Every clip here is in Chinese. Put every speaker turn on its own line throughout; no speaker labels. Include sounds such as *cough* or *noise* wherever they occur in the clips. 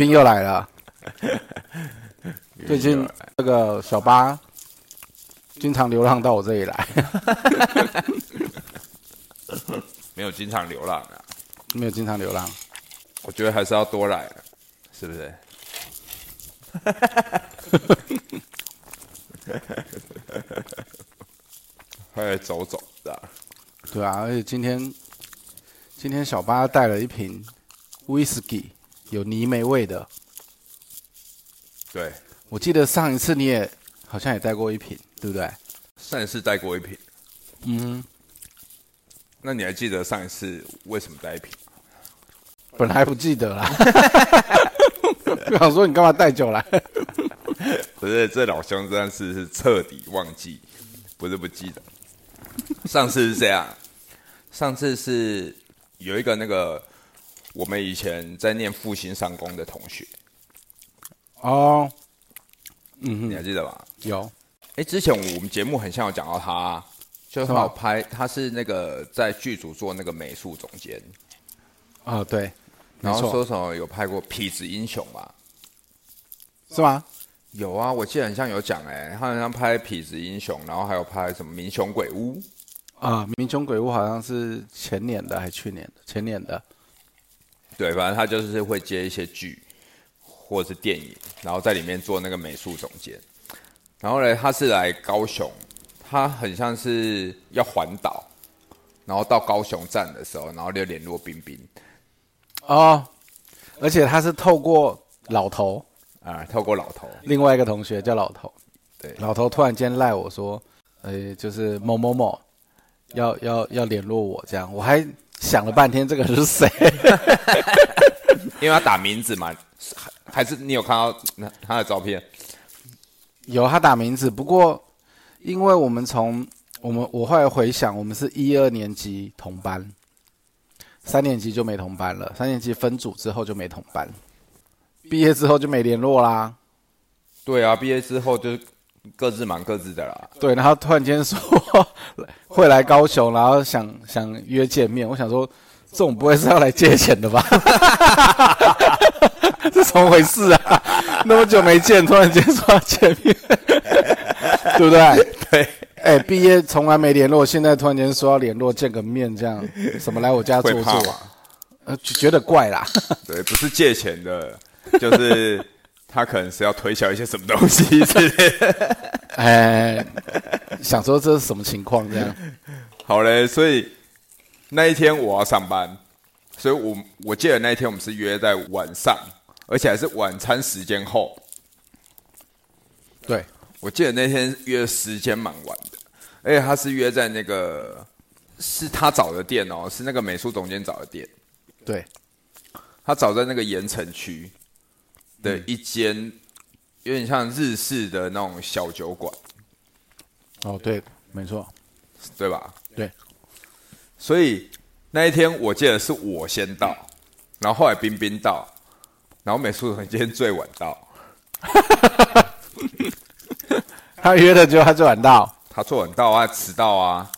冰冰，
冰冰又来了。*laughs* 最近这个小八经常流浪到我这里来，*laughs*
没有经常流浪啊，
没有经常流浪。
我觉得还是要多来，是不是？*laughs* 快来走走的，
对啊，而且今天今天小八带了一瓶 whisky，有泥煤味的。
对，
我记得上一次你也好像也带过一瓶，对不对？
上一次带过一瓶，
嗯，
那你还记得上一次为什么带一瓶？
本来不记得啦。*laughs* 我想说你干嘛带酒来？*laughs*
不是，这老兄真的是是彻底忘记，不是不记得。上次是这样，上次是有一个那个我们以前在念复兴上工的同学，
哦，嗯哼，
你还记得吧？
有，
哎，之前我们节目很像有讲到他，就是他有拍，他是那个在剧组做那个美术总监，
啊，对，
然后说什么有拍过《痞子英雄》吧？
是吗？
有啊，我记得很像有讲哎、他好像拍《痞子英雄》，然后还有拍什么《民雄鬼屋》。
啊，《民雄鬼屋》好像是前年的还是去年的？前年的。
对，反正他就是会接一些剧或者是电影，然后在里面做那个美术总监。然后呢，他是来高雄，他很像是要环岛，然后到高雄站的时候，然后就联络冰冰
哦，而且他是透过老头，
啊，透过老头，
另外一个同学叫老头，
对
老头突然间赖我说，呃，就是某某某要要要联络我这样，我还想了半天这个人是谁，
因为他打名字嘛，还还是你有看到那他的照片？
有他打名字，不过因为我们从我们我后来回想，我们是一二年级同班，三年级就没同班了，三年级分组之后就没同班，毕业之后就没联络啦。
对啊，毕业之后就各自忙各自的啦。
对，然后突然间说会来高雄，然后想想约见面，我想说这种不会是要来借钱的吧？*laughs* 这怎么回事啊？那么久没见，突然间说要见面，*laughs* 对不对？
对，
哎，毕业从来没联络，现在突然间说要联络，见个面，这样什么来我家坐坐？呃，就觉得怪啦。*laughs*
对，不是借钱的，就是他可能是要推销一些什么东西之类的。*laughs*
哎，想说这是什么情况？这样
好嘞，所以那一天我要上班，所以我我记得那一天我们是约在晚上，而且还是晚餐时间后。
对，
我记得那天约的时间蛮晚的，而且他是约在那个是他找的店哦，是那个美术总监找的店，
对，
他找在那个盐城区的一间有点像日式的那种小酒馆，
哦，对，没错，
对吧？
对，
所以那一天我记得是我先到，然后后来冰冰到，然后美术总监最晚到，*laughs*
他约的就他最晚到，
他最晚到啊，迟到啊，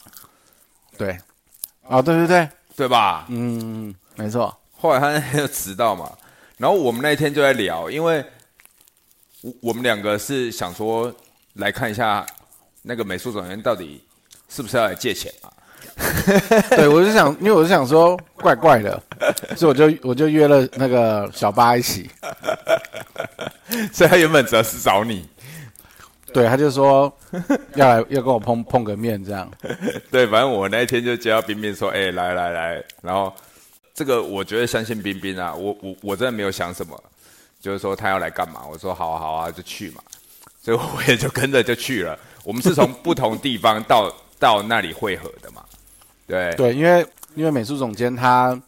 对，哦，对对对，
对吧？
嗯，没错，
后来他那天就迟到嘛，然后我们那一天就在聊，因为我我们两个是想说来看一下那个美术总监到底是不是要来借钱嘛。*laughs*
对我就想，因为我就想说怪怪的，所以我就我就约了那个小八一起，
所以他原本只是找你，
对，他就说 *laughs* 要来要跟我碰碰个面这样，*laughs*
对，反正我那一天就接到冰冰说，哎、来来来，然后这个我觉得相信冰冰啊，我我我真的没有想什么，就是说他要来干嘛，我说好啊好啊就去嘛，所以我也就跟着就去了。我们是从不同地方到到那里汇合的嘛，对
对，因为因为美术总监他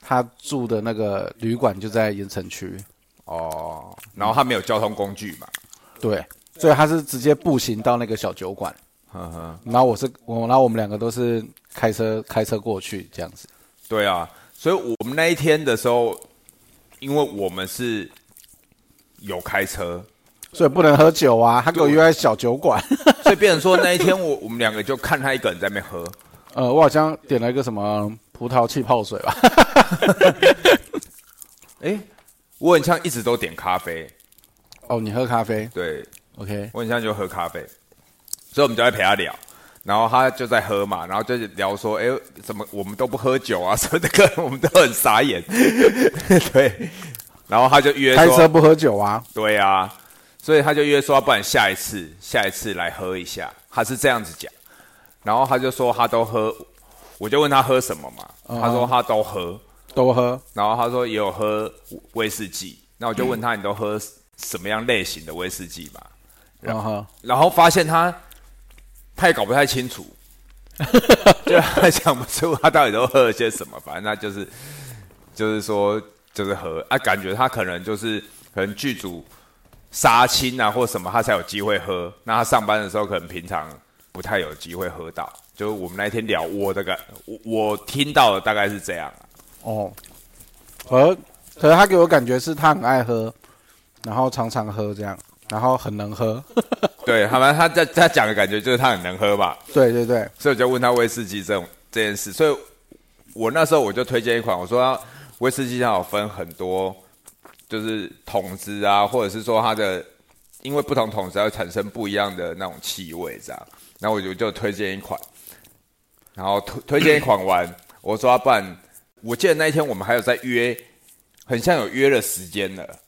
他住的那个旅馆就在盐城区，
哦，然后他没有交通工具嘛，
对，所以他是直接步行到那个小酒馆，然后我是我，然后我们两个都是开车开车过去这样子，
对啊，所以我们那一天的时候，因为我们是有开车，
所以不能喝酒啊，他给我约在小酒馆，*laughs*
所以变成说那一天我我们两个就看他一个人在那边喝。*laughs*
呃，我好像点了一个什么葡萄气泡水吧，*laughs*
哎，我很像一直都点咖啡，
哦，你喝咖啡？
对
，OK，
我很像就喝咖啡，所以我们就在陪他聊，然后他就在喝嘛，然后就聊说，哎，怎么我们都不喝酒啊？什么的，个我们都很傻眼，*laughs* 对，然后他就约说，
开车不喝酒啊，
对啊，所以他就约说，不然下一次，下一次来喝一下，他是这样子讲，然后他就说他都喝，我就问他喝什么嘛，他说他都喝，
都喝，
然后他说也有喝威士忌，那我就问他你都喝什么样类型的威士忌嘛，
然后
然后发现他他也搞不太清楚，*laughs* 就他想不出他到底都喝了些什么，反正他就是就是说就是喝啊，感觉他可能就是可能剧组杀青啊或什么，他才有机会喝。那他上班的时候可能平常不太有机会喝到。就是我们那一天聊我的感，我我听到的大概是这样啊。
哦，可可是他给我感觉是他很爱喝，然后常常喝这样，然后很能喝。
对，好吧，他在他讲的感觉就是他很能喝吧。
对对对，
所以我就问他威士忌这种这件事，所以我那时候我就推荐一款，我说威士忌它有分很多，就是桶子啊，或者是说它的，因为不同桶子会产生不一样的那种气味，这样，然后我就就推荐一款，然后推推荐一款完，我说要不然，我记得那一天我们还有在约，很像有约了时间了，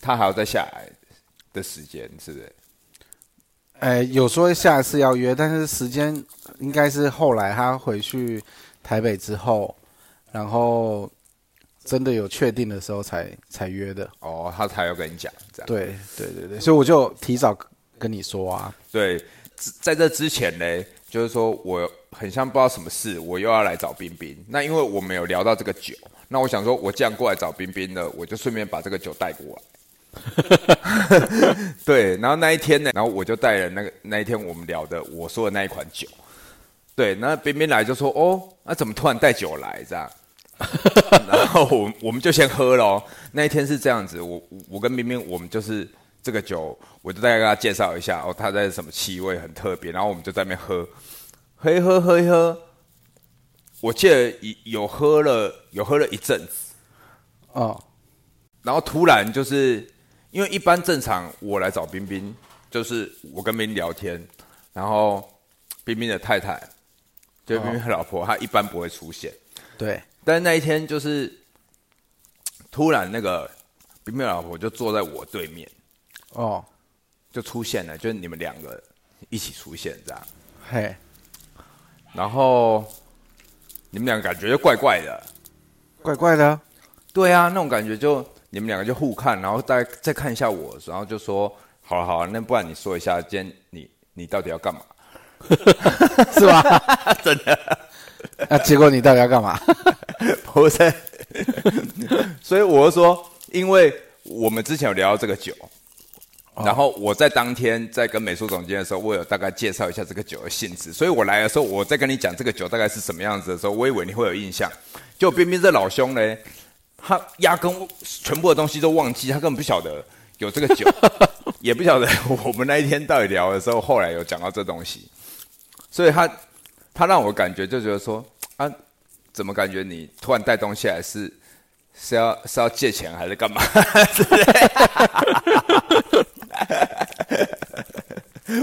他还要再下来的时间，是不是？
哎，有说下次要约，但是时间应该是后来他回去台北之后，然后真的有确定的时候才才约的。
哦，他才要跟你讲这样。
对对对对，所以我就提早跟你说啊。
对，之在这之前呢，就是说我很像不知道什么事，我又要来找冰冰。那因为我们有聊到这个酒，那我想说，我既然过来找冰冰了，我就顺便把这个酒带过来。*laughs* 对，然后那一天呢，然后我就带了那个那一天我们聊的我说的那一款酒。对，那冰冰来就说：“哦，那怎么突然带酒来这样？” *laughs* 然后我我们就先喝喽。那一天是这样子，我我跟冰冰我们就是这个酒，我就大概跟他介绍一下哦，它在什么气味很特别，然后我们就在那边喝，喝一喝喝一喝。我记得有有喝了有喝了一阵子，
哦，
然后突然就是因为一般正常我来找冰冰，就是我跟冰冰聊天，然后冰冰的太太，就冰冰的老婆，她一般不会出现。
对，
但是那一天就是突然那个冰冰的老婆就坐在我对面，
哦，
就出现了，就是你们两个一起出现这样，
嘿，
然后你们两个感觉就怪怪的。
怪怪的啊。
对啊，那种感觉就你们两个就互看，然后再再看一下我，然后就说好了好了，那不然你说一下，今天你你到底要干嘛？*laughs*
是吧？*laughs* 真的。那 *laughs* 结果你到底要干嘛？
不是，所以我就说，因为我们之前有聊到这个酒，然后我在当天在跟美术总监的时候，我有大概介绍一下这个酒的性质，所以我来的时候，我在跟你讲这个酒大概是什么样子的时候，我以为你会有印象。就偏偏这老兄呢，他压根全部的东西都忘记，他根本不晓得有这个酒，*laughs* 也不晓得我们那一天到底聊的时候，后来有讲到这东西，所以他他让我感觉就觉得说啊，怎么感觉你突然带东西来是是要是要借钱还是干嘛？*laughs*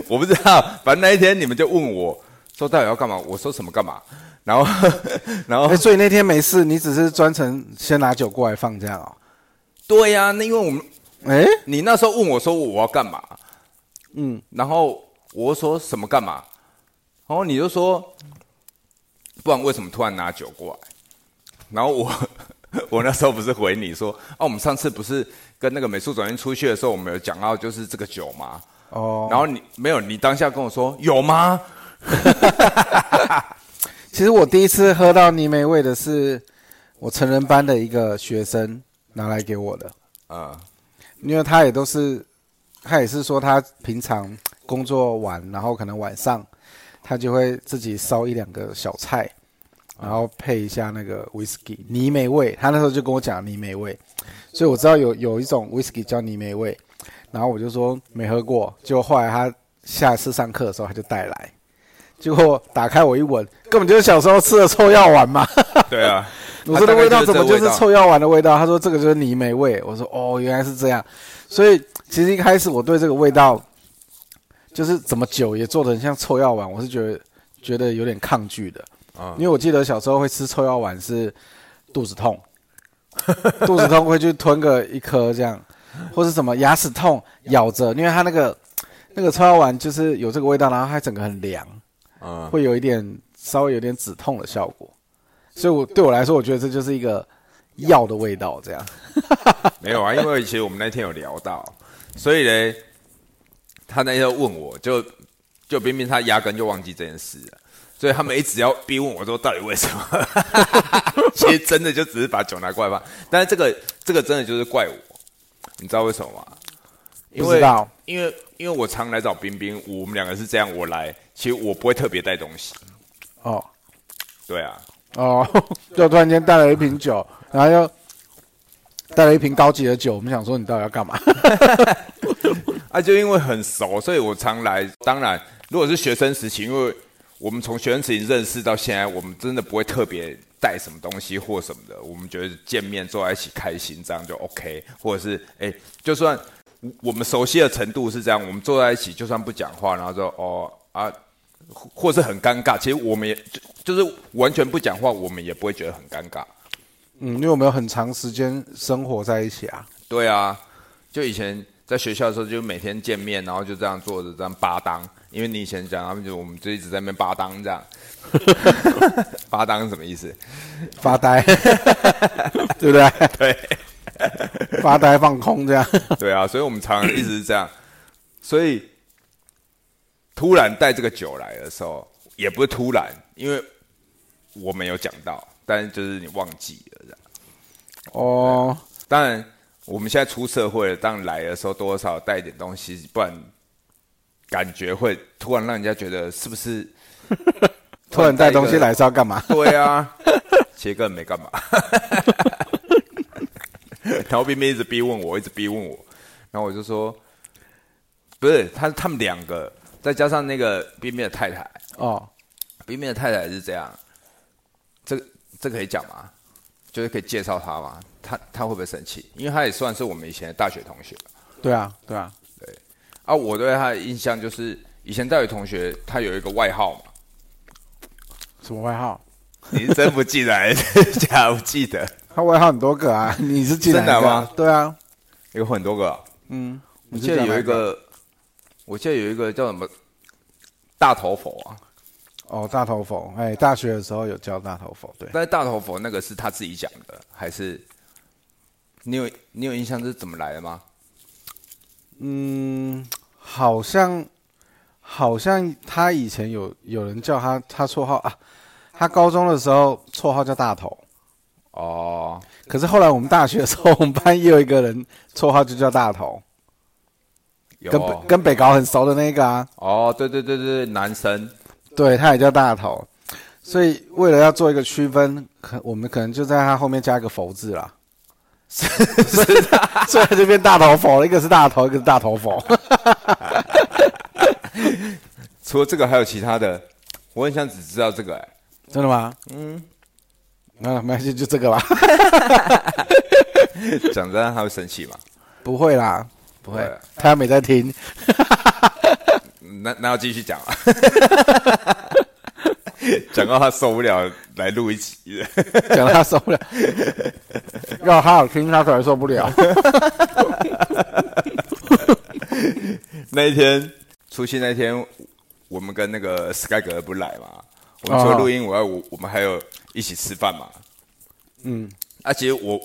我不知道，反正那一天你们就问我说到底要干嘛，我说什么干嘛，然后 *laughs* 然后
哎，所以那天没事，你只是专程先拿酒过来放这样哦。
对呀、那因为我们
哎，
你那时候问我说我要干嘛，
嗯，
然后我说什么干嘛，然后你就说，不然为什么突然拿酒过来？然后我 *laughs* 我那时候不是回你说，啊，我们上次不是跟那个美术总监出去的时候，我们有讲到就是这个酒吗？
哦，
然后你没有，你当下跟我说有吗？*laughs*
其实我第一次喝到泥煤味的是我成人班的一个学生拿来给我的，
啊，
因为他也都是，他也是说他平常工作完，然后可能晚上他就会自己烧一两个小菜，然后配一下那个 whisky 泥煤味。他那时候就跟我讲泥煤味，所以我知道有有一种 whisky 叫泥煤味，然后我就说没喝过，结果后来他下次上课的时候他就带来，结果打开我一闻，根本就是小时候吃的臭药丸嘛。*laughs*
对啊，*laughs*
我说的味道怎么就是
臭？
药丸的味道？他说这个就是泥煤味。我说哦，原来是这样。所以其实一开始我对这个味道，就是怎么酒也做的很像臭药丸，我是觉得觉得有点抗拒的。
啊
因为我记得小时候会吃臭药丸是肚子痛，*laughs* 肚子痛会去吞个一颗这样，或是什么牙齿痛咬着，因为它那个那个臭药丸就是有这个味道，然后它整个很凉，
嗯，
会有一点稍微有点止痛的效果。所以我对我来说，我觉得这就是一个药的味道，这样。*laughs*
没有啊，因为其实我们那天有聊到，所以呢，他那天问我就就冰冰他压根就忘记这件事了，所以他们一直要逼问我说到底为什么？*laughs* 其实真的就只是把酒拿过来吧，但是这个这个真的就是怪我，你知道为什么吗？因为因为因为我常来找冰冰，我们两个是这样，我来其实我不会特别带东西，
哦
对啊，
哦，*laughs* 就突然间带了一瓶酒，然后又带了一瓶高级的酒，我们想说你到底要干嘛？*laughs*
啊，就因为很熟，所以我常来。当然，如果是学生时期，因为我们从学生时期认识到现在，我们真的不会特别带什么东西或什么的。我们觉得见面坐在一起开心，这样就 OK。或者是哎、就算我们熟悉的程度是这样，我们坐在一起，就算不讲话，然后就哦啊，或或是很尴尬，其实我们也就就是完全不讲话，我们也不会觉得很尴尬。
嗯，因为我们有很长时间生活在一起啊。
对啊，就以前在学校的时候，就每天见面，然后就这样坐着这样巴当。因为你以前讲，他们就我们就一直在那边巴当这样。*laughs* *laughs* 巴当是什么意思？
发呆，*laughs* 对不对？
对，*laughs*
发呆放空这样。*laughs*
对啊，所以我们常常一直是这样。*clears throat* 所以突然带这个酒来的时候，也不是突然，因为我没有讲到，但是就是你忘记了这样。
哦，
当然，我们现在出社会了，当然来的时候多少带一点东西，不然感觉会突然让人家觉得是不是 *laughs*
突然带东西来是要干嘛？
对啊，其实根本没干嘛。然后冰冰一直逼问我，一直逼问我，然后我就说，不是他他们两个，再加上那个冰冰的太太，
哦，
冰冰的太太是这样，这这个可以讲吗？就是可以介绍他吗？他他会不会生气？因为他也算是我们以前的大学同学。
对啊，对啊，对
啊，我对他的印象就是以前大学同学他有一个外号嘛，
什么外号？
你是真不记得还是假不记得？
他外号很多个啊，*laughs* 你是记哪一个
真的吗？
对啊，
有很多个啊、
嗯，
我记得有一个，我记得有一个叫什么大头佛啊，
哦，大头佛，哎，大学的时候有教大头佛，对，
但是大头佛那个是他自己讲的，还是？你有你有印象这是怎么来的吗？
嗯，好像好像他以前有有人叫他，他绰号啊，他高中的时候绰号叫大头，
哦，
可是后来我们大学的时候，我们班也有一个人绰号就叫大头，
有
跟北跟北高很熟的那个啊，
哦，对对对对，男生。
对，他也叫大头，所以为了要做一个区分，可我们可能就在他后面加一个“佛”字啦。是是，所以就变大头佛了，一个是大头，一个是大头佛。*laughs*
除了这个还有其他的，我很想只知道这个、哎，
真的吗？嗯，那没关系，就这个吧。*laughs*
讲这样他会生气吗？*laughs*
不会啦，不会
对，
他没在听。
那那要继续讲啊，*laughs* 讲到他受不了来录一集了。
讲到他受不了，要他好听他可能受不了。
那一天除夕那天，我们跟那个 Sky 哥不来嘛？我们除了录音，我要我我们还有一起吃饭嘛。
嗯，
啊，其实我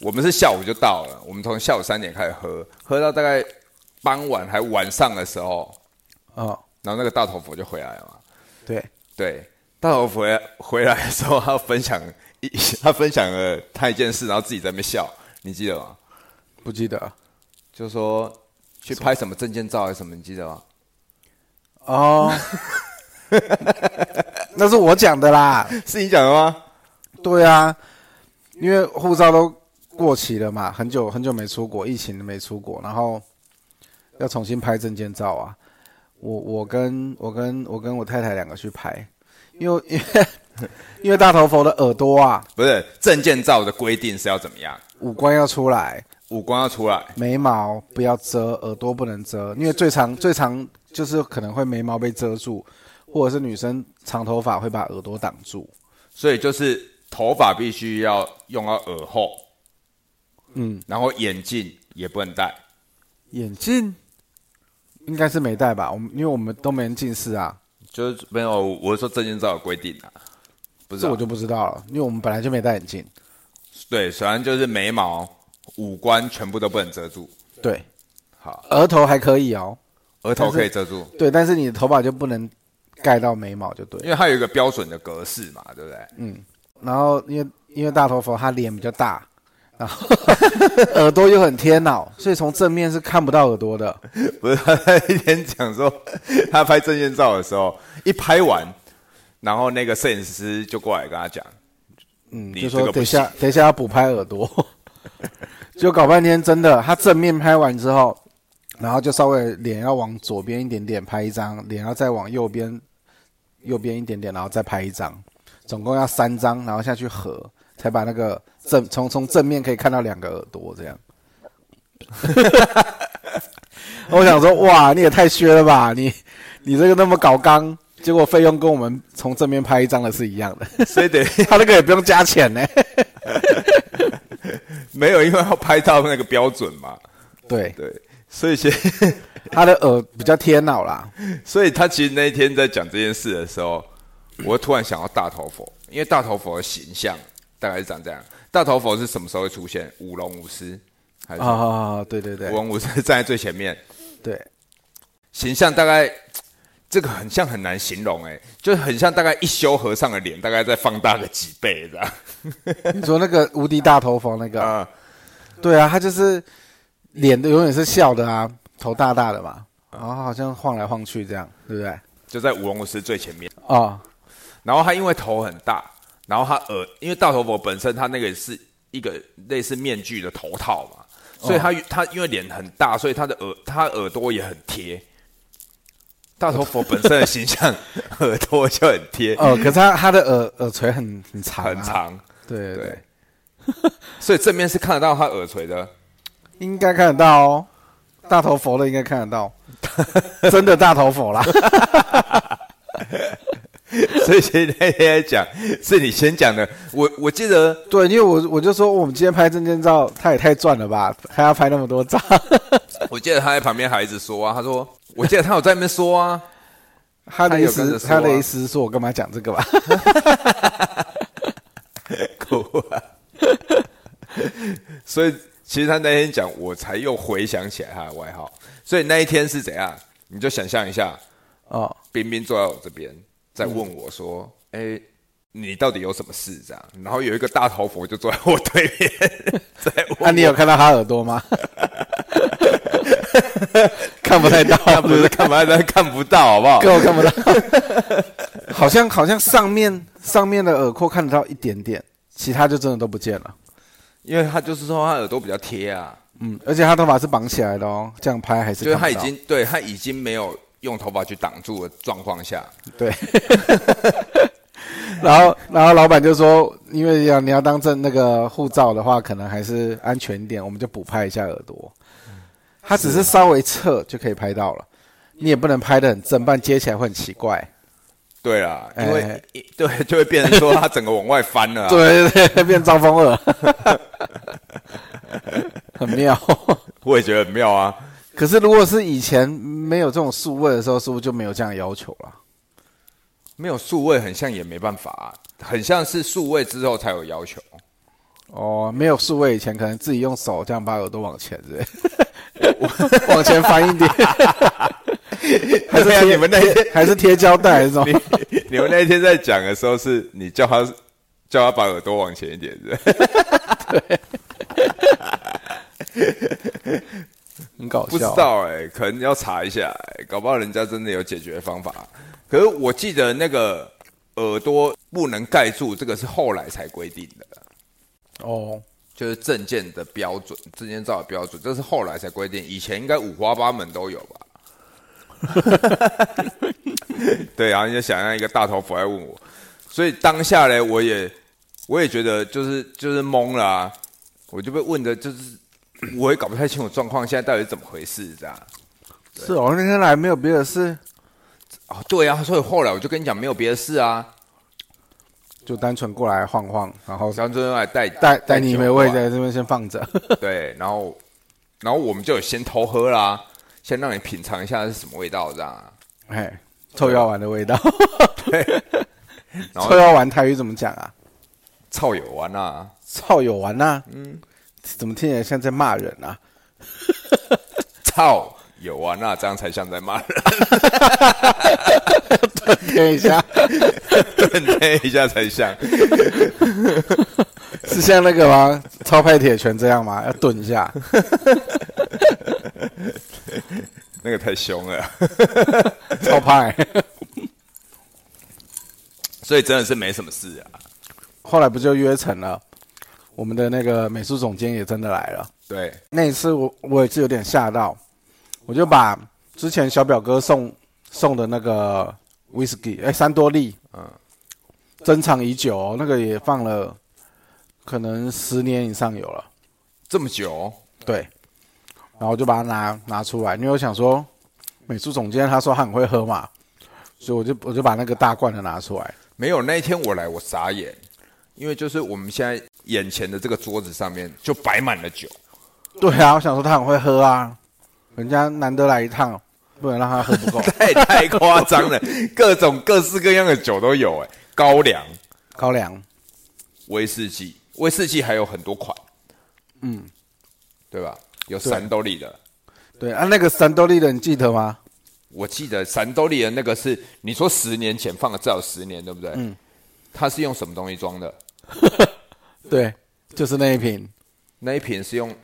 我们是下午就到了，我们从下午三点开始喝，喝到大概傍晚还晚上的时候，
哦，
然后那个大头佛就回来了嘛。
对，
对，大头佛回来回来的时候，他分享一他分享了他一件事，然后自己在那边笑，你记得吗？
不记得。
就说去拍什么证件照还是什么，你记得吗？
哦，*laughs* *laughs* 那是我讲的啦。
是你讲的吗？
对啊，因为护照都过期了嘛，很久很久没出国，疫情没出国，然后要重新拍证件照啊。我我跟我跟我跟我太太两个去拍，因为因为 *laughs* 因为大头佛的耳朵啊，
不是证件照的规定是要怎么样？
五官要出来，
五官要出来，
眉毛不要遮，耳朵不能遮，因为最长最长就是可能会眉毛被遮住，或者是女生长头发会把耳朵挡住。
所以就是头发必须要用到耳后，
嗯，
然后眼镜也不能戴。
眼镜应该是没戴吧？我们因为我们都没人近视啊，
就是没有，我是说证件照有规定啊，不是
这我就不知道了，因为我们本来就没戴眼镜。
对，首先就是眉毛、五官全部都不能遮住。
对，
好，
额头还可以哦，
额头可以遮住，
对，但是你的头发就不能盖到眉毛，就对。
因为它有一个标准的格式嘛，对不对？
嗯然后因为因为大头佛他脸比较大，然后 *laughs* 耳朵又很贴脑，所以从正面是看不到耳朵的。
不是，他那一天讲说，他拍证件照的时候，一拍完，然后那个摄影师就过来跟他讲，
嗯，
你
就说等一下等一下要补拍耳朵，*laughs* 就搞半天，真的，他正面拍完之后，然后就稍微脸要往左边一点点拍一张，脸要再往右边右边一点点，然后再拍一张，总共要三张，然后下去合，才把那个正从从正面可以看到两个耳朵这样。*laughs* 我想说，哇，你也太削了吧！你你这个那么搞刚，结果费用跟我们从正面拍一张的是一样的，
所以得 *laughs*
他那个也不用加钱呢。*laughs*
没有，因为要拍到那个标准嘛。
对，
对，所以其实，
他的耳比较贴脑啦。*laughs*
所以他其实那一天在讲这件事的时候，我突然想到大头佛，因为大头佛的形象大概是长这样。大头佛是什么时候会出现？舞龙舞狮，还是
啊、对对对
舞龙舞狮站在最前面？
对，
形象大概这个很像很难形容哎、就是很像大概一休和尚的脸，大概再放大个几倍这样。*laughs*
你说那个无敌大头佛那个，*laughs*
啊、
对啊，他就是脸的永远是笑的啊，头大大的嘛，然后好像晃来晃去这样，对不对？
就在舞龙舞狮最前面。
哦，
然后他因为头很大，然后他耳，因为大头佛本身他那个是一个类似面具的头套嘛，所以他、他因为脸很大，所以他的耳他耳朵也很贴。大头佛本身的形象，*laughs* 耳朵就很贴，
哦，可是他他的耳耳垂很很长、啊，
很，长，
对对。对，
所以正面是看得到他耳垂的。
应该看得到哦，大头佛的应该看得到，*laughs* 真的大头佛啦。*laughs*
所以其实那天在讲，是你先讲的。我我记得
对，因为我我就说我们今天拍证件照，他也太赚了吧，还要拍那么多张。*laughs*
我记得他在旁边还一直说啊，他说，我记得他有在那边说啊，
他的意思，
他有跟着说啊
他的意思是说我干嘛讲这个吧？
哭啊！所以其实他那天讲，我才又回想起来他的外号。所以那一天是怎样？你就想象一下，
哦，
冰冰坐在我这边，在问我说：“哎、你到底有什么事？”这样，然后有一个大头佛就坐在我对面，*laughs* 在问
那、啊你有看到他耳朵吗？*laughs* 看不太到，
看不是看不太到，看不到，好不好？
根本看不到。*laughs* 好像好像上面上面的耳廓看得到一点点，其他就真的都不见了。
因为他就是说他耳朵比较贴啊，
嗯，而且他头发是绑起来的哦，这样拍还是
就是他已经对他已经没有用头发去挡住的状况下，
对。*laughs* 然后，然后老板就说，因为要你要当证那个护照的话，可能还是安全一点，我们就补拍一下耳朵。他只是稍微侧就可以拍到了，你也不能拍的很正，不然接起来会很奇怪。
对啦，因
哎
为、*laughs* 对就会变成说他整个往外翻了、啊。
对对对，变张风二，*laughs* 很妙。
我也觉得很妙啊。
可是如果是以前没有这种数位的时候，是不是就没有这样的要求了？
没有数位，很像也没办法、啊，很像是数位之后才有要求。
哦，没有数位以前，可能自己用手这样把耳朵往前，对？*laughs* *laughs* 往前翻一点，*laughs* 还是
你们那
天还是贴胶带还是什么？
你们那一天在讲的时候，是你叫他叫他把耳朵往前一点，是不是
很搞笑
不知。道哎、可能要查一下、欸，搞不好人家真的有解决方法。可是我记得那个耳朵不能盖住，这个是后来才规定的。
哦，
就是证件的标准，证件照的标准，这是后来才规定，以前应该五花八门都有吧？*laughs* 对，然后你就想象一个大头佛来问我，所以当下呢，我也我也觉得就是就是懵了、啊，我就被问的就是我也搞不太清楚状况，现在到底是怎么回事这样。
是哦，那天来没有别的事，
哦，对啊，所以后来我就跟你讲，没有别的事啊，
就单纯过来晃晃，然后
然后就来带
带带你一枚位
酒过来
在这边先放着。*laughs* *laughs*
对，然后然后我们就有先偷喝啦，先让你品尝一下是什么味道这样啊。
哎，臭药丸的味道。*laughs*
然后
臭药丸台语怎么讲啊？
操友丸啊，
臭有丸呐、嗯，怎么听起来像在骂人啊？
操有啊，那，这样才像在骂人，*laughs*
等一下，
顿贴一下才像。
是像那个吗？超派铁拳这样吗？要顿一下。
那个太凶了，
超派。
所以真的是没什么事啊。
后来不就约成了？我们的那个美术总监也真的来了。
对，
那一次我我也是有点吓到，我就把之前小表哥送送的那个 whisky，哎，三多利，
嗯，
珍藏已久、哦，那个也放了可能十年以上有了。
这么久，
对，然后我就把它拿拿出来，因为我想说，美术总监他说他很会喝嘛，所以我就我就把那个大罐的拿出来。
没有那一天我来，我傻眼，因为就是我们现在眼前的这个桌子上面就摆满了酒，
对啊，我想说他很会喝啊，人家难得来一趟，不能让他喝不够。*laughs*
太太夸张了，*laughs* 各种各式各样的酒都有，哎，高粱、
高粱，
威士忌，威士忌还有很多款，
嗯，
对吧？有三兜里的，
对啊，那个三兜利的你记得吗？
我记得三兜里的那个是你说十年前放了至少十年，对不对？
嗯，
它是用什么东西装的？*laughs*
对，就是那一瓶。
那一瓶是用，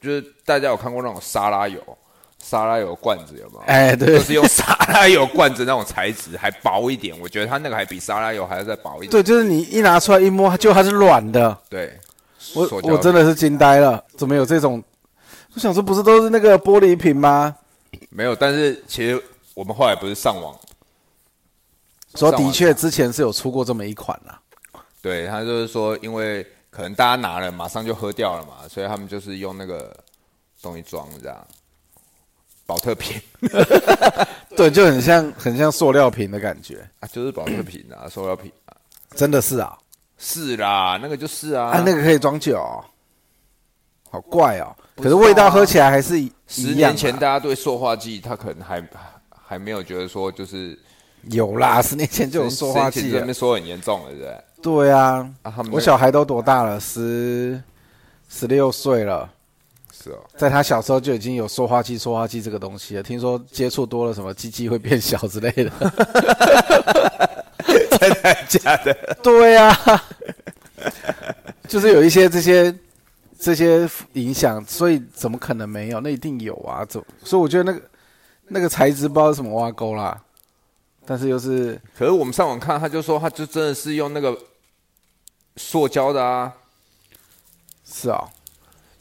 就是大家有看过那种沙拉油，沙拉油罐子有没有？
哎，对
就，是用沙拉油罐子那种材质，还薄一点。我觉得它那个还比沙拉油还要再薄一点。
对，就是你一拿出来一摸，就它是软的。
对，
我我真的是惊呆了，怎么有这种？我想说，不是都是那个玻璃瓶吗？
没有。但是其实我们后来不是上网，
说的确之前是有出过这么一款啦。
对他就是说，因为可能大家拿了马上就喝掉了嘛，所以他们就是用那个东西装这样。保特瓶 *laughs*
对，就很像很像塑料瓶的感觉，
啊，就是保特瓶啊，*coughs* 塑料瓶啊，
真的是啊。
是啦，那个就是啊，
啊，那个可以装酒哦，好怪哦。可是味道喝起来还是一
十年前大家对塑化剂，他可能还还没有觉得说就是
有啦，十年前就有塑化剂了
十年前这边。说很严重了，对不对？
对啊，
啊，他们
我小孩都多大了？十十六岁了，
是哦，
在他小时候就已经有塑化剂、塑化剂这个东西了。听说接触多了，什么鸡鸡会变小之类的。*laughs*
真的假的？
对呀、啊，就是有一些这些这些影响，所以怎么可能没有？那一定有啊！怎所以我觉得那个那个材质不知道是什么挖沟啦，但是又是
可是我们上网看，他就说他就真的是用那个塑胶的啊，
是啊、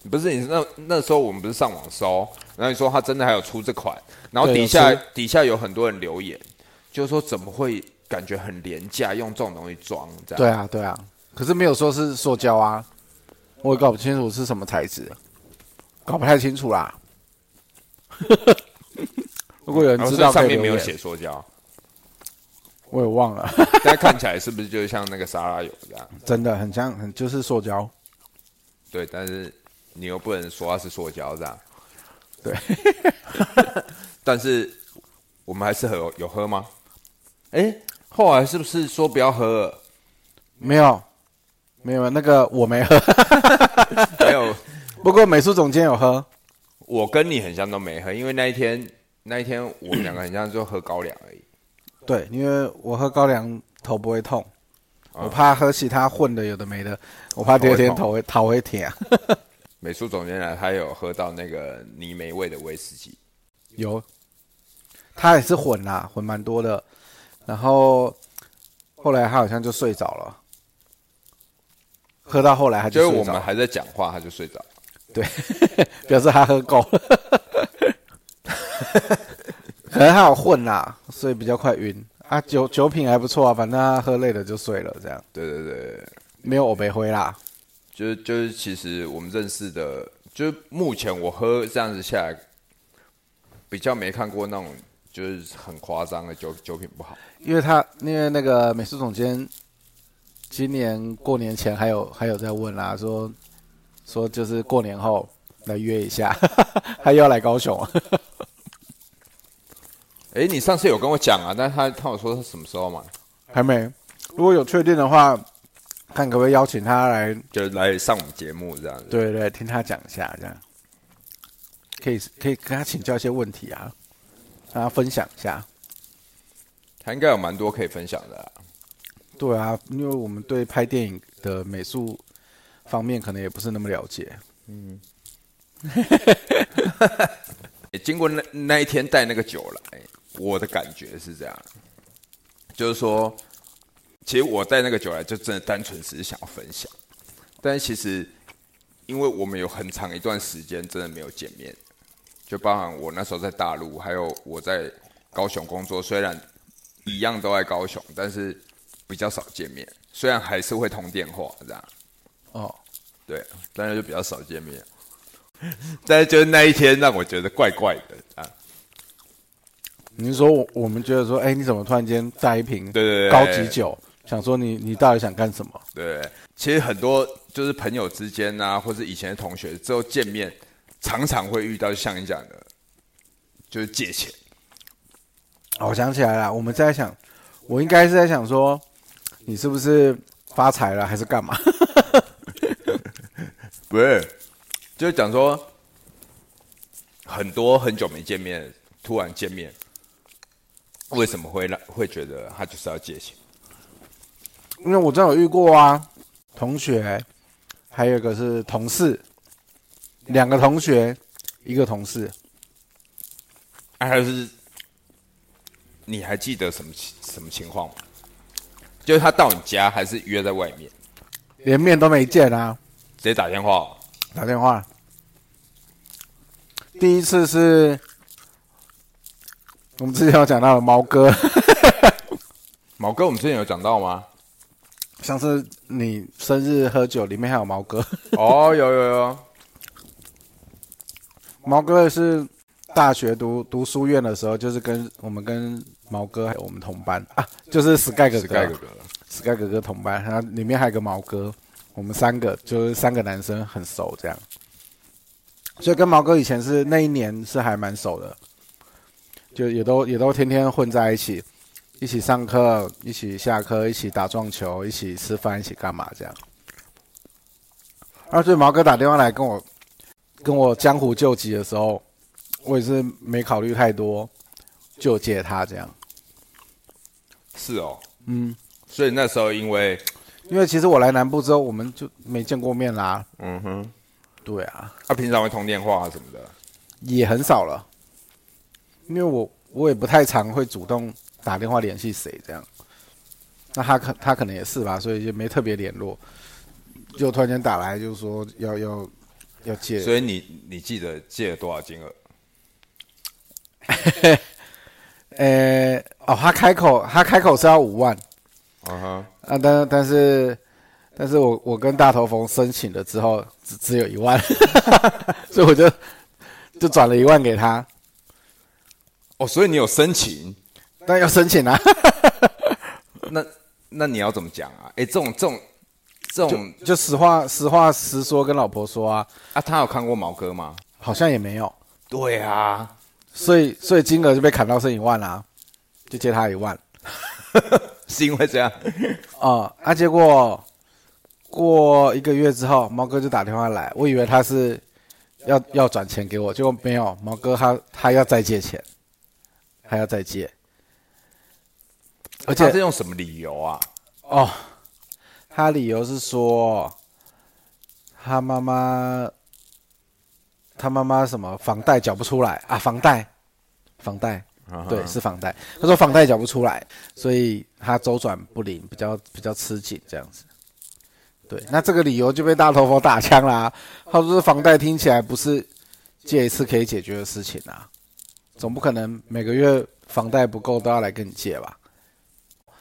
不是你那那时候我们不是上网搜，然后你说他真的还有出这款，然后底下底下有很多人留言，就是说怎么会感觉很廉价，用这种东西装这样？
对啊，对啊，可是没有说是塑胶啊，我也搞不清楚是什么材质，搞不太清楚啦。*laughs* 如果有人知道，
上面没有写塑胶，
我也忘了，*laughs*
但看起来是不是就像那个沙拉油这样？
真的很像，很就是塑胶。
对，但是你又不能说它是塑胶这样。
对，*laughs*
但是我们还是喝有喝吗？哎，后来是不是说不要喝了？
没有，没有那个我没喝，*laughs*
没有，
不过美术总监有喝。
我跟你很像都没喝，因为那一天那一天我们两个很像就喝高粱而已。
对，因为我喝高粱头不会痛，
啊
我怕喝其他混的有的没的，我怕第二天头会头会甜。*laughs*
美术总监来，他有喝到那个泥煤味的威士忌，
有，他也是混啦，混蛮多的。然后后来他好像就睡着了，喝到后来他
就
就是睡着了，
我们还在讲话，他就睡着对。*laughs*
表示他喝够了。*laughs* 可能他有混啦，所以比较快晕。啊，酒酒品还不错啊，反正他喝累了就睡了，这样
对对对，
没有欧北灰啦。
就是就是，其实我们认识的，就是目前我喝这样子下来，比较没看过那种就是很夸张的酒酒品不好。
因为他因为那个美术总监今年过年前还有还有在问啦，说说就是过年后来约一下，*laughs* 他又要来高雄啊。
哎，你上次有跟我讲啊，但是他他有说他什么时候嘛？
还没，如果有确定的话，看可不可以邀请他来，
就是来上我们节目这样子。
对对，听他讲一下，这样可以可以跟他请教一些问题啊，让他分享一下。
他应该有蛮多可以分享的啦。
对啊，因为我们对拍电影的美术方面可能也不是那么了解。
也 *laughs* 经过那那一天带那个酒来，我的感觉是这样，就是说，其实我带那个酒来，就真的单纯只是想要分享，但是其实，因为我们有很长一段时间真的没有见面，就包含我那时候在大陆，还有我在高雄工作，虽然一样都在高雄，但是比较少见面，虽然还是会通电话这样，
哦，
对，但是就比较少见面。*laughs* 但是就是那一天让我觉得怪怪的。啊，
你是说我我们觉得说，哎，你怎么突然间带一瓶
对对对，
高级酒？想说你你到底想干什么？
对，其实很多就是朋友之间啊，或是以前的同学之后见面，常常会遇到像你讲的，就是借钱。
哦我想起来了，我们在想，我应该是在想说，你是不是发财了，还是干嘛？*laughs*
不是，就是讲说，很多很久没见面，突然见面，为什么会让会觉得他就是要借钱？
因为我真的有遇过啊，同学，还有一个是同事，两个同学，一个同事，
啊还是你还记得什么情什么情况吗？就是他到你家，还是约在外面，
连面都没见啊，
直接打电话？
打电话。第一次是我们之前有讲到的毛哥，*laughs*
毛哥，我们之前有讲到吗？
上次你生日喝酒，里面还有毛哥。
哦，有有有，*laughs*
毛哥是大学读读书院的时候，就是跟我们跟毛哥还有我们同班。啊，就是 Sky 哥哥。
盖哥哥
，，Sky 哥哥同班，然后里面还有个毛哥，我们三个就是三个男生很熟这样，所以跟毛哥以前是那一年是还蛮熟的，就也都也都天天混在一起，一起上课，一起下课，一起打撞球，一起吃饭，一起干嘛这样。然后所以毛哥打电话来跟我跟我江湖救急的时候，我也是没考虑太多，就借他这样。
是哦，
嗯，
所以那时候因为，
因为其实我来南部之后，我们就没见过面啦。
嗯哼，
对啊，
他平常会通电话啊什么的，
也很少了，因为我我也不太常会主动打电话联系谁这样。那他可他可能也是吧，所以就没特别联络。就突然间打来，就说要要要借，
所以你你记得借了多少金额？*laughs*
呃，哦，他开口他开口是要五万
啊哈，
啊，但但是但是我我跟大头峰申请了之后，只只有一万，*laughs* 所以我就就转了一万给他，
哦，所以你有申请，
但要申请啊，*laughs*
那那你要怎么讲啊？哎，这种这种这种
就实话实话实说跟老婆说啊，
啊，他有看过毛哥吗？
好像也没有，
对啊，
所以所以金额就被砍到剩一万啦、就借他一万。*laughs*
是因为这样，
啊、*laughs* 啊，结果过一个月之后，毛哥就打电话来，我以为他是要要转钱给我，结果没有，毛哥他他要再借钱，还要再借，而且
他是用什么理由啊？
哦，他理由是说他妈妈他妈妈什么房贷缴不出来啊，房贷房贷。对，是房贷。他说房贷缴不出来，所以他周转不灵，比较比较吃紧这样子。对，那这个理由就被大头佛打枪啦。他说房贷听起来不是借一次可以解决的事情啊，总不可能每个月房贷不够都要来跟你借吧？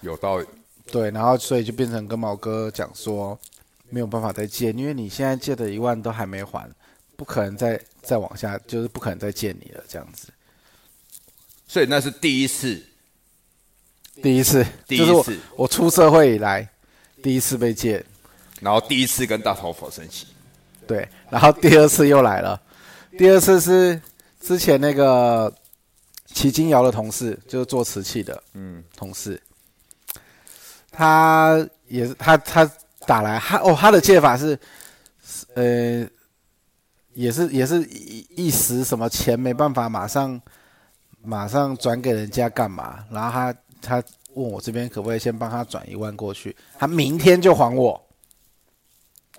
有道理。
对，然后所以就变成跟毛哥讲说，没有办法再借，因为你现在借的一万都还没还，不可能再再往下，就是不可能再借你了这样子。
所以那是第一次，
第一次，
第
就是我
一次，
我出社会以来第一次被借，
然后第一次跟大头佛生气。
对，然后第二次又来了，第二次是之前那个齐金瑶的同事，就是做瓷器的，嗯，同事，他也是他他打来，他哦他的借法是，呃，也是也是一一时什么钱没办法马上马上转给人家干嘛，然后他他问我这边可不可以先帮他转一万过去，他明天就还我。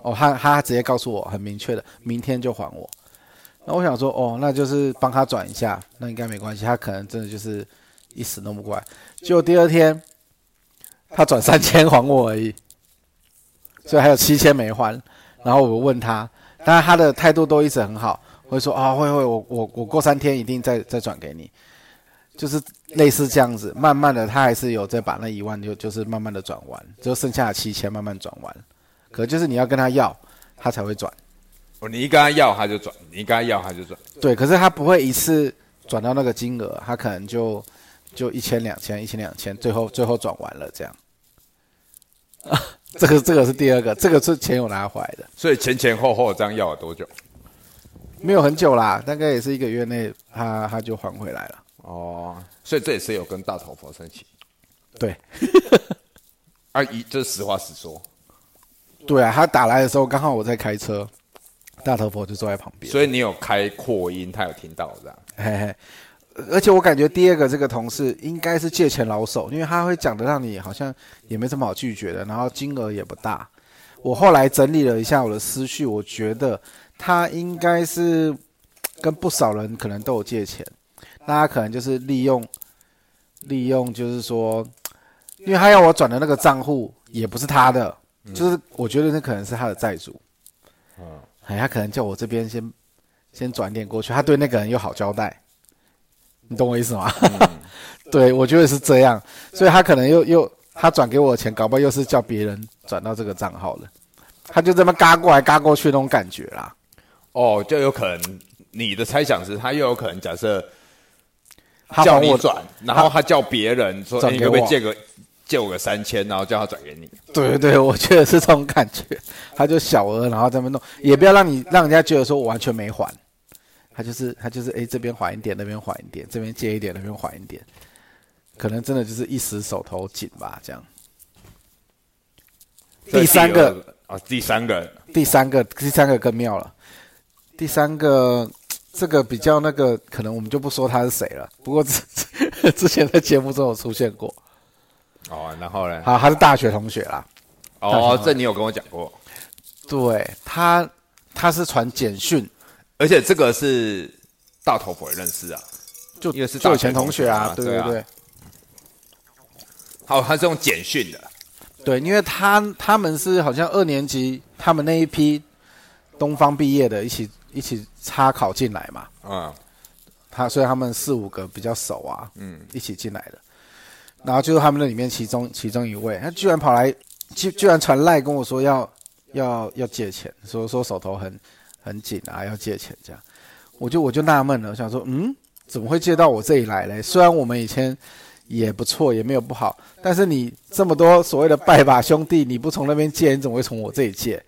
哦，他他直接告诉我很明确的，明天就还我。那我想说，哦，那就是帮他转一下，那应该没关系。他可能真的就是一时弄不过来。结果第二天，他转三千还我而已，所以还有七千没还。然后我问他，当然他的态度都一直很好，会说啊、会会，我我我过三天一定再再转给你，就是类似这样子。慢慢的，他还是有在把那一万就就是慢慢的转完，就剩下七千慢慢转完。可就是你要跟他要，他才会转。
哦，你一跟他要他就转，你一跟他要他就转。
对，可是他不会一次转到那个金额，他可能就就一千两千一千两千，最后最后转完了这样。啊，*laughs* 这个这个是第二个，这个是钱有拿回来的，
所以前前后后这样要了多久？
没有很久啦，大概也是一个月内，他他就还回来了。
哦，所以这也是有跟大头佛生气。
对 *laughs*
阿姨这是实话实说，
对啊，他打来的时候刚好我在开车，大头佛就坐在旁边。
所以你有开扩音，他有听到这样。
嘿嘿，而且我感觉第二个这个同事应该是借钱老手，因为他会讲的让你好像也没什么好拒绝的，然后金额也不大。我后来整理了一下我的思绪，我觉得他应该是跟不少人可能都有借钱，那他可能就是利用利用，就是说，因为他要我转的那个账户也不是他的，就是我觉得那可能是他的债主。
嗯，
哎，他可能叫我这边先先转点过去，他对那个人又好交代，你懂我意思吗？*laughs* 对，我觉得是这样，所以他可能又又他转给我的钱，搞不好又是叫别人转到这个账号了，他就这么嘎过来嘎过去那种感觉啦。
哦，就有可能你的猜想是，他又有可能假设
他
叫你转，然后他叫别人说，你可不可以借个借我个三千，然后叫他转给你。
对对对，我觉得是这种感觉，他就小额，然后这么弄，也不要让你让人家觉得说我完全没还，他就是他就是哎这边还一点，那边还一点，这边借一点，那边还一点，可能真的就是一时手头紧吧，这样。第三个
啊，第三个
第三个，第三个更妙了。第三个，这个比较那个，可能我们就不说他是谁了。不过之 *laughs* 之前在节目中有出现过。
哦，然后呢？
好，他是大学同学啦。
哦，这你有跟我讲过，
对他，他是传简讯，
而且这个是大头佛也认识啊，
就
因为是
就以
大学同
前同学啊，对
对啊
对对
好，他是用简讯的，
对，因为他他们是好像二年级，他们那一批东方毕业的，一起一起插考进来嘛。
嗯，
他所以他们四五个比较熟啊，
嗯，
一起进来的。然后就是他们那里面其中其中一位，他居然跑来，居居然传赖跟我说要要要借钱，说说手头很很紧啊，要借钱这样。我就我就纳闷了，我想说，嗯，怎么会借到我这里来嘞？虽然我们以前也不错，也没有不好，但是你这么多所谓的拜把兄弟，你不从那边借，你怎么会从我这里借？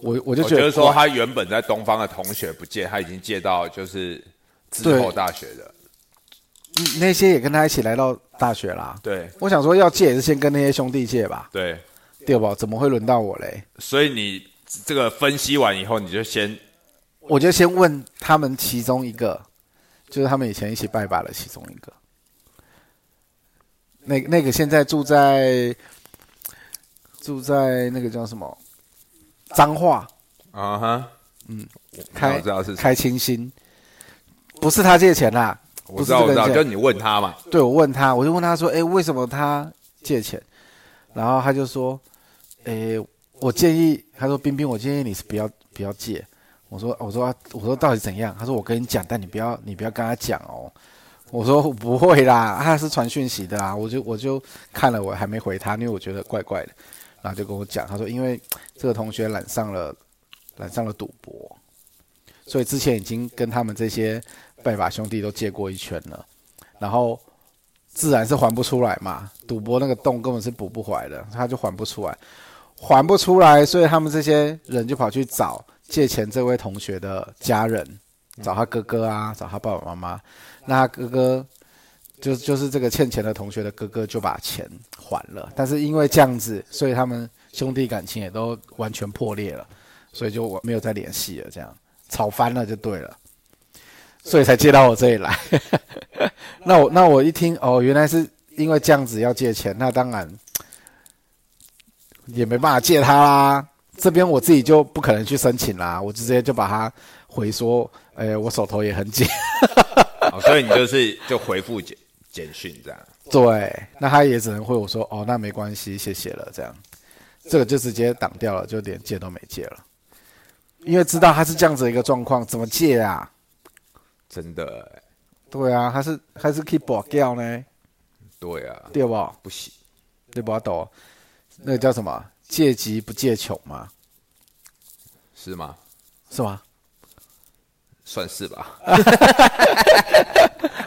我我就觉得
说他原本在东方的同学不借，他已经借到就是之后大学的，
嗯那些也跟他一起来到大学啦。
对。
我想说要借也是先跟那些兄弟借吧，
对，
对吧？怎么会轮到我嘞？
所以你这个分析完以后，你就先
我就先问他们其中一个，就是他们以前一起拜把的其中一个，那那个现在住在住在那个叫什么？彰化。
啊哈，
嗯
我
开
我知道是，
开清新，不是他借钱啦，
我知道我知道，就你问他嘛，
对我问他，我就问他说：“哎，为什么他借钱？”然后他就说：“哎，我建议，他说冰冰，我建议你是不要不要借。”我说：“我说我说到底怎样？”他说：“我跟你讲，但你不要你不要跟他讲哦。”我说不会啦，他是传讯息的啊，我就我就看了，我还没回他，因为我觉得怪怪的，然后就跟我讲，他说因为这个同学染上了染上了赌博，所以之前已经跟他们这些拜把兄弟都借过一圈了，然后自然是还不出来嘛，赌博那个洞根本是补不回来的，他就还不出来，还不出来，所以他们这些人就跑去找借钱这位同学的家人，找他哥哥啊，找他爸爸妈妈。那他哥哥就就是这个欠钱的同学的哥哥就把钱还了，但是因为这样子，所以他们兄弟感情也都完全破裂了，所以就我没有再联系了，这样。吵翻了就对了，所以才借到我这里来。*laughs* 那我那我一听哦，原来是因为这样子要借钱，那当然也没办法借他啦。这边我自己就不可能去申请啦，我直接就把他回说，哎，我手头也很紧哦。
所以你就是就回复简简讯这样，
对，那他也只能回我说哦，那没关系，谢谢了这样，这个就直接挡掉了，就连借都没借了，因为知道他是这样子一个状况，怎么借啊？
真的，
对啊，他是还是可以保掉呢？
对啊，
对吧？
不行，
对吧？懂？那个叫什么？借急不借穷吗？
是吗？
是吗？
算是吧。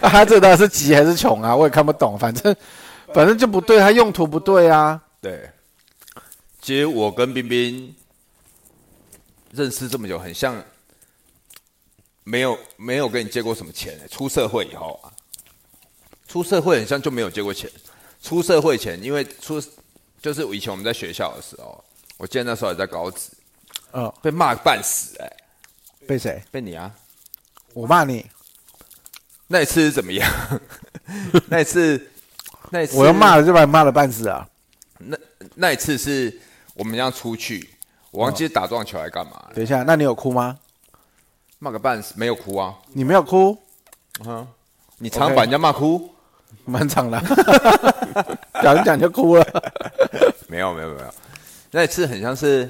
他 *laughs* 这到底是急还是穷啊？我也看不懂。反正，反正就不对，他用途不对啊。
对。其实我跟冰冰认识这么久，很像没有没有跟你借过什么钱。出社会以后啊，出社会很像就没有借过钱。出社会前，因为出就是以前我们在学校的时候，我记得那时候也在高职，
嗯，
被骂半死哎。
被谁？
被你啊。
我骂你，
那一次是怎么样？*laughs* 那一次，那一次
我要骂了就把你骂了半死啊！
那那一次是我们要出去，我忘记打撞球来干嘛？
等一下，那你有哭吗？
骂个半死，没有哭啊？
你没有哭？
嗯，你常把人家骂哭，
蛮长的，讲一讲就哭了。
没有没有没有，那一次很像是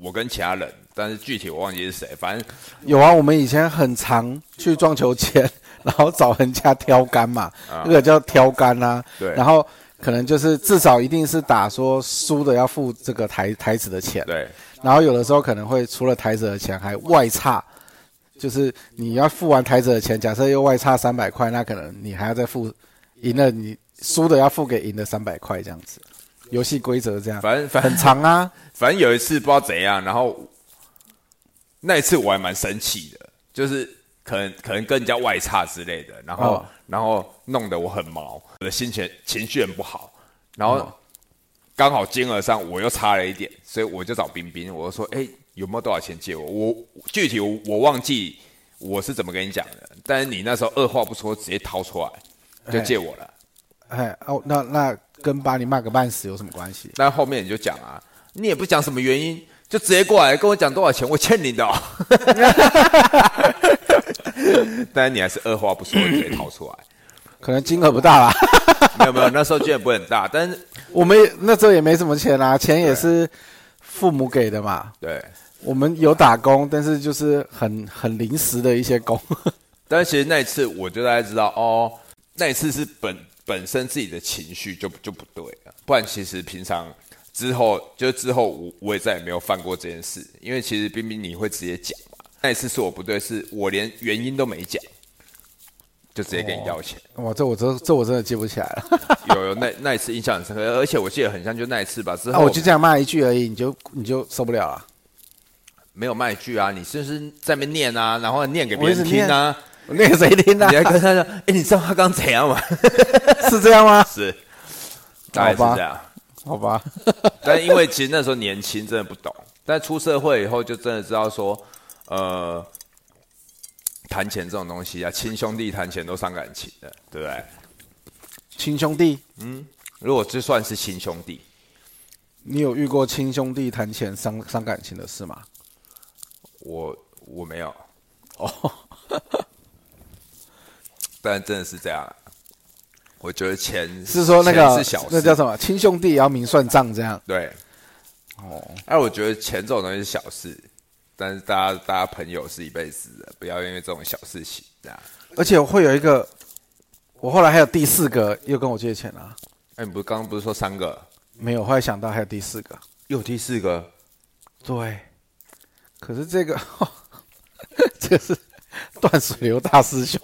我跟其他人。但是具体我忘记是谁，反正
有啊。我们以前很常去撞球前，然后找人家挑杆嘛，那个叫挑杆啊。
对。
然后可能就是至少一定是打说输的要付这个台台子的钱。
对。
然后有的时候可能会除了台子的钱还外差，就是你要付完台子的钱，假设又外差三百块，那可能你还要再付赢了你输的要付给赢的三百块这样子。游戏规则这样。
反正
很长啊。*laughs*
反正有一次不知道怎样，然后。那一次我还蛮生气的，就是可能可能跟人家外差之类的，然后然后弄得我很毛，我的心情情绪很不好，然后刚好金额上我又差了一点，所以我就找冰冰，我就说，哎，有没有多少钱借我？我具体我我忘记我是怎么跟你讲的，但是你那时候二话不说直接掏出来就借我了。
哎哦，那那跟把你骂个半死有什么关系？
那后面你就讲啊，你也不讲什么原因。就直接过来跟我讲多少钱，我欠你的。*laughs* 但是你还是二话不说直接掏出来，
可能金额不大啦。
没有没有，那时候金额不会很大，但是
我们那时候也没什么钱啊，钱也是父母给的嘛。
对，
我们有打工，但是就是很很临时的一些工。*laughs*
但是其实那一次我就大概知道，哦，那一次是本本身自己的情绪就就不对了，不然其实平常。之后就之后，我我也再也没有犯过这件事，因为其实冰冰你会直接讲嘛。那一次是我不对，是我连原因都没讲，就直接跟你要钱。
哇，这我真这我真的记不起来了。*laughs*
有有那那一次印象很深刻，而且我记得很像就那一次吧。之后
我就这样骂一句而已，你就你就受不了了。
没有骂一句啊，你就是在那边念啊，然后念给别人听啊。
念给谁听啊？
你还跟他说：“哎，你知道他刚怎样吗？” *laughs*
是这样吗？
是，*laughs* 大概是这样。
好吧，
但因为其实那时候年轻，真的不懂。但出社会以后，就真的知道说，呃，谈钱这种东西啊，亲兄弟谈钱都伤感情的，对不对？
亲兄弟，
嗯，如果这算是亲兄弟，
你有遇过亲兄弟谈钱伤伤感情的事吗？
我我没有，哦，*laughs* 但真的是这样。我觉得钱
是说那个
是小，
那叫什么？亲兄弟也要明算账这样。
对，哦，哎，我觉得钱这种东西是小事，但是大家大家朋友是一辈子的，不要因为这种小事情这样。
而且会有一个，我后来还有第四个又跟我借钱啊，
哎，你不是刚刚不是说三个？
没有，后来想到还有第四个，
又第四个？
对，可是这个 *laughs* 这是断水流大师兄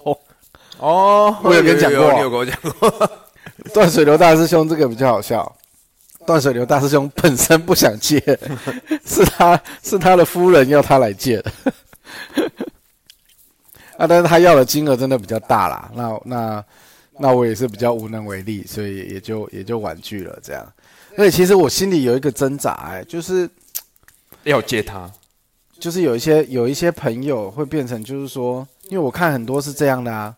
哦，
我有跟你讲过
你有跟我讲过。*laughs*
断水流大师兄这个比较好笑。断水流大师兄本身不想借，*laughs* 是他是他的夫人要他来借的。*laughs* 啊，但是他要的金额真的比较大啦，那那那我也是比较无能为力，所以也就也就婉拒了这样。所以其实我心里有一个挣扎，哎，就是
要借他，
就是有一些有一些朋友会变成，就是说，因为我看很多是这样的啊，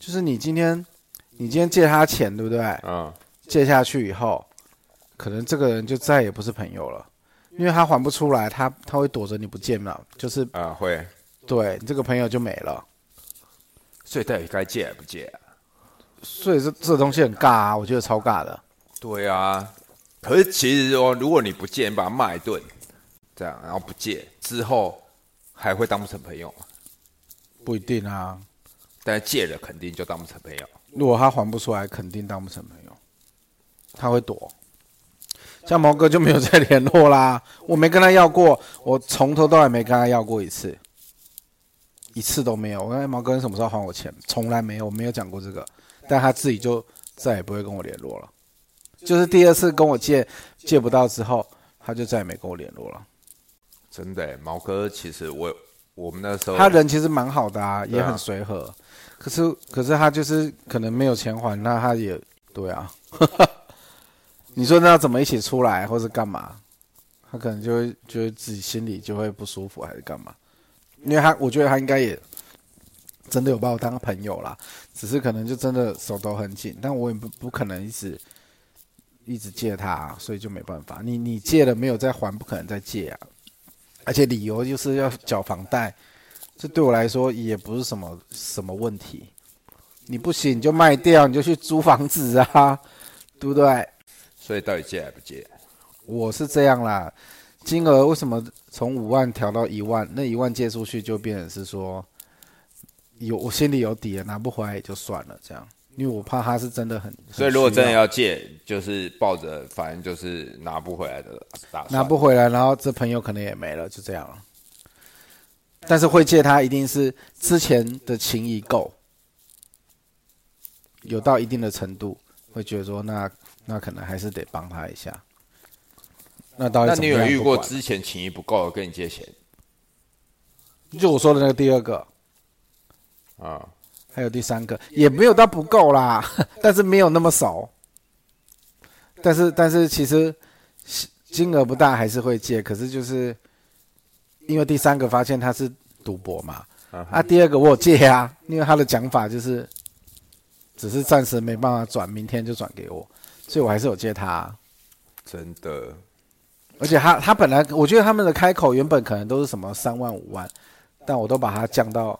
就是你今天你今天借他钱，对不对？
嗯，
借下去以后，可能这个人就再也不是朋友了，因为他还不出来，他他会躲着你不见嘛，就是
啊会，
对你这个朋友就没了。
所以到底该借还不借啊？
所以这这东西很尬啊，我觉得超尬的。
对啊，可是其实哦，如果你不借，你把他骂一顿，这样，然后不借之后，还会当不成朋友吗？
不一定啊，
但是借了肯定就当不成朋友。
如果他还不出来，肯定当不成朋友，他会躲。像毛哥就没有再联络啦，我没跟他要过，我从头到尾没跟他要过一次，一次都没有。我问毛哥你什么时候还我钱？从来没有，我没有讲过这个，但他自己就再也不会跟我联络了。就是第二次跟我借借不到之后，他就再也没跟我联络了。
真的耶，毛哥其实我我们那时候
他人其实蛮好的啊，也很随和。可是可是他就是可能没有钱还，那他也对啊。你说那要怎么一起出来，或是干嘛？他可能就会觉得自己心里就会不舒服，还是干嘛？因为他我觉得他应该也真的有把我当朋友啦，只是可能就真的手头很紧，但我也不不可能一直一直借他、所以就没办法。你你借了没有再还，不可能再借啊。而且理由就是要缴房贷，这对我来说也不是什么什么问题。你不行你就卖掉，你就去租房子啊，对不对？
所以到底借还不借？
我是这样啦，金额为什么从五万调到一万？那一万借出去就变成是说，有我心里有底了，拿不回来也就算了，这样，因为我怕他是真的很，很
所以如果真的
要
要借，就是抱着反正就是拿不回来的打算。
拿不回来，然后这朋友可能也没了，就这样了。但是会借他，一定是之前的情谊够，有到一定的程度，会觉得说那那可能还是得帮他一下。那到底
那你有遇过之前情谊不够跟你借钱
就我说的那个第二个，
啊？
还有第三个，也没有到不够啦，*laughs* 但是没有那么少。但是但是其实金额不大，还是会借。可是就是因为第三个发现他是赌博嘛，
啊
啊，第二个我有借啊，因为他的讲法就是只是暂时没办法转，明天就转给我，所以我还是有借他。
真的，
而且他他本来我觉得他们的开口原本可能都是什么三万五万，但我都把它降到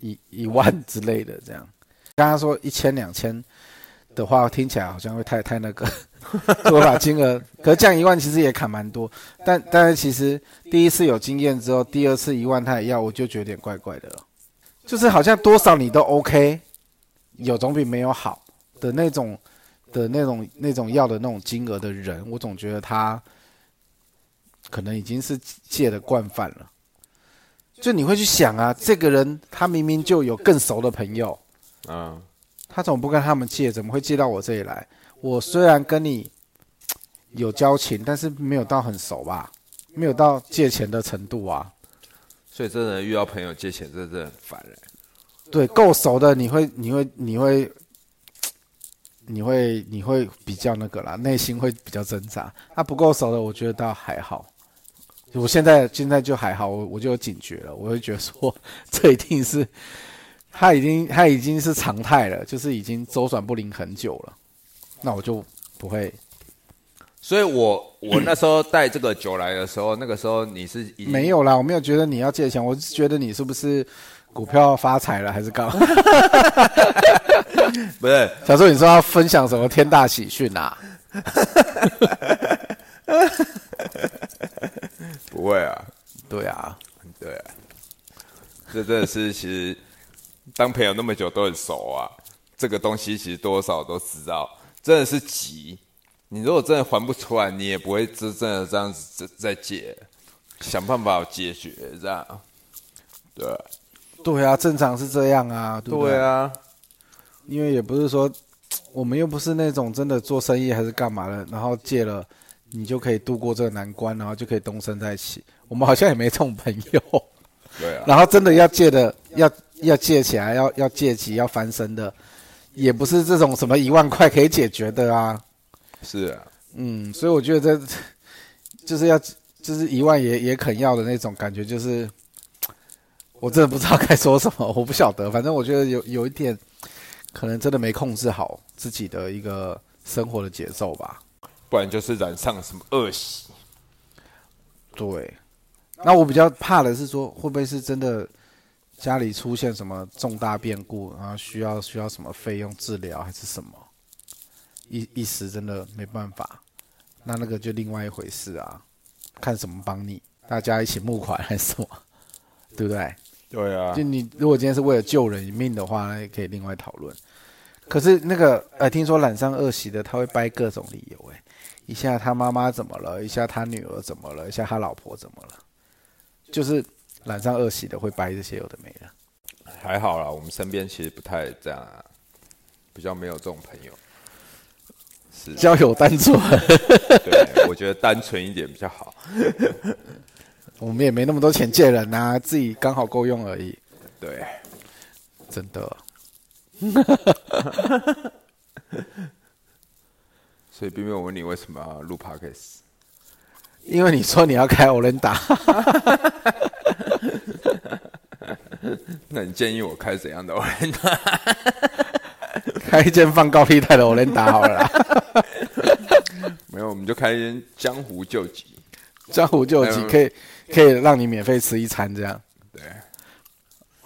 一一万之类的这样。刚刚说一千两千的话，听起来好像会太太那个，*laughs* 我把金额，可是降一万其实也砍蛮多。但但是其实第一次有经验之后，第二次一万他也要，我就觉得有点怪怪的了。就是好像多少你都 OK，有总比没有好的那种的那种那种要的那种金额的人，我总觉得他可能已经是借的惯犯了。就你会去想啊，这个人他明明就有更熟的朋友，
啊，
他怎么不跟他们借？怎么会借到我这里来？我虽然跟你有交情，但是没有到很熟吧，没有到借钱的程度啊。
所以真的遇到朋友借钱，真的很烦人。
对，够熟的你会，你会，你会，你会，你会比较那个啦，内心会比较挣扎。他、不够熟的，我觉得倒还好。我现在现在就还好，我我就有警觉了，我会觉得说，这一定是他已经他已经是常态了，就是已经周转不灵很久了，那我就不会
所以我我那时候带这个酒来的时候，那个时候你是
没有啦，我没有觉得你要借钱，我是觉得你是不是股票发财了还是干嘛？*laughs*
不是
小时候你说要分享什么天大喜讯啊？*laughs*
不会啊？
对啊，
对啊，这真的是其实当朋友那么久都很熟啊，这个东西其实多少都知道，真的是急。你如果真的还不出来，你也不会真正的这样子再借，想办法解决这样。对，
对啊，正常是这样啊，对不对？
啊，
因为也不是说 *tsk* 我们又不是那种真的做生意还是干嘛的，然后借了你就可以度过这个难关，然后就可以东升再起。我们好像也没这种朋友。
对啊，*laughs*
然后真的要借的，要要借起来，要要借起要翻身的，也不是这种什么一万块可以解决的啊。
是啊，
嗯，所以我觉得这 *laughs* 就是要就是一万也也肯要的那种感觉，就是我真的不知道该说什么，我不晓得，反正我觉得有有一点可能真的没控制好自己的一个生活的节奏吧，
不然就是染上什么恶习。
对，那我比较怕的是说，会不会是真的家里出现什么重大变故，然后需要需要什么费用治疗还是什么？一一时真的没办法，那那个就另外一回事啊，看怎么帮你，大家一起募款还是什么，对不对？
对啊，
就你如果今天是为了救人一命的话，那也可以另外讨论。可是那个呃，听说染上恶习的，他会掰各种理由，哎，一下他妈妈怎么了，一下他女儿怎么了，一下他老婆怎么了，就是染上恶习的会掰这些有的没的。
还好啦，我们身边其实不太这样啊，比较没有这种朋友。是
交友单纯，
对，我觉得单纯一点比较好。
我们也没那么多钱借人呐，*laughs* 自己刚好够用而已。
对，
真的。*laughs*
所以冰冰，我问你为什么要录 podcast？
因为你说你要开欧伦达。*laughs*
那你建议我开怎样的欧伦达？
开一间放高利贷的欧伦达好了。
没有，我们就开一间江湖救急。
江湖救急可以可以让你免费吃一餐这样。
对。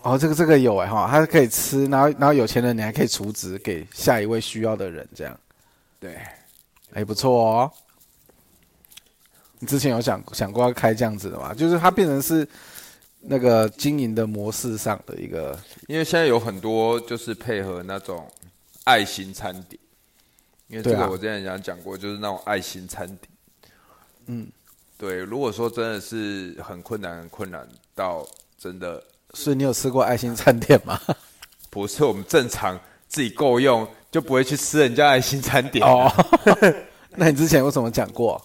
哦，这个这个有哎哈，它可以吃，然后然后有钱人你还可以储值给下一位需要的人这样。
对。
哎，不错哦。你之前有想想过要开这样子的吗？就是它变成是那个经营的模式上的一个，
因为现在有很多就是配合那种。爱心餐点，因为这个我之前讲讲过，就是那种爱心餐点。嗯，对。如果说真的是很困难、很困难到真的，
所以你有吃过爱心餐点吗？*laughs*
不是，我们正常自己够用，就不会去吃人家爱心餐点。哦，*laughs*
那你之前有什么讲过？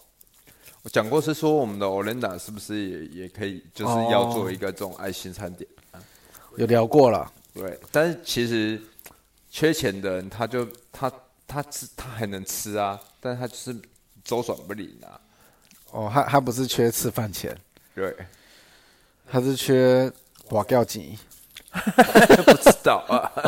我讲过是说，我们的 Olinda 是不是也也可以，就是要做一个这种爱心餐点？
有聊过了。
对，但是其实。缺钱的人，他就他他吃他还能吃啊，但是他就是周转不灵啊。
哦，他他不是缺吃饭钱，
对，
他是缺花掉钱。*laughs*
不知道啊。*laughs*